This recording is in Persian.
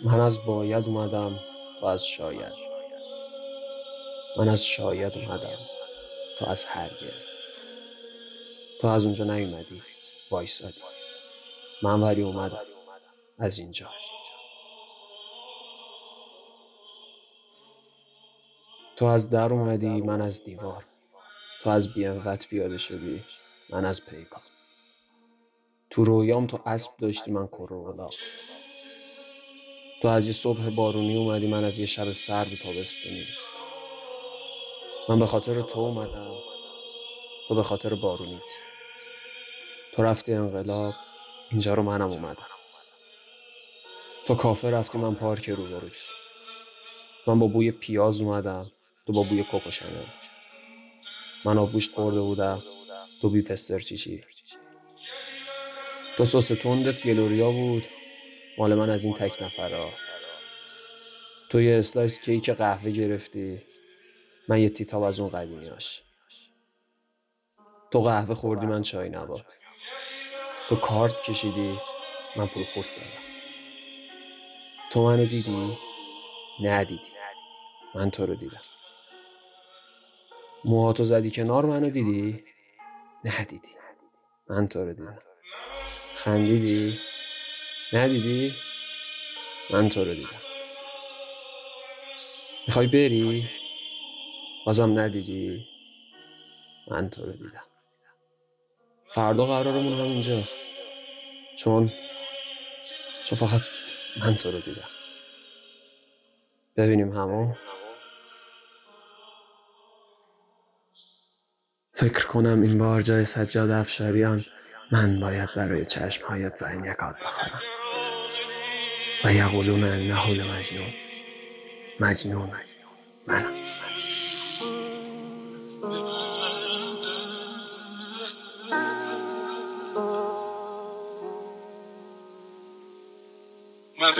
من از باید اومدم تو از شاید. من از شاید اومدم تو از هرگز. تو از اونجا نیومدی وایسادی. من ولی اومدم. از اینجا. تو از در اومدی من از دیوار. تو از بیانوت پیاده شدی من از پیکان. تو رویام تو اسب داشتی من کرولا تو از یه صبح بارونی اومدی من از یه شب سرد تابستونی من به خاطر تو اومدم تو به خاطر بارونیت. تو رفتی انقلاب اینجا رو منم اومدم. تو کافه رفتی من پارک روبروش من با بوی پیاز اومدم تو با بوی کوکو من آبگوشت خورده بودم تو بیف استر چیچی. تو سس تندت گلوریا بود. مال من از این تک نفره‌ها. تو یه slice کیک قهوه گرفتی. من یه تیتاب از اون قدیمیاش تو قهوه خوردی من چای نبات. تو کارت کشیدی من پول خورد دادم. تو منو دیدی؟ ندیدی. من تو رو دیدم. موهاتو زدی کنار منو دیدی؟ ندیدی. من تو رو دیدم. خندیدی؟ ندیدی؟ من تو رو دیدم می‌خوای بری؟ بازم ندیدی؟ من تو رو دیدم فردا قرارمون همینجا چون چون فقط من تو رو دیدم ببینیم همو فکر کنم این بار جای سجاد افشاریان من باید برای چشمهایت و یکات بخورم و یقولون انه لمجنون مجنون منم My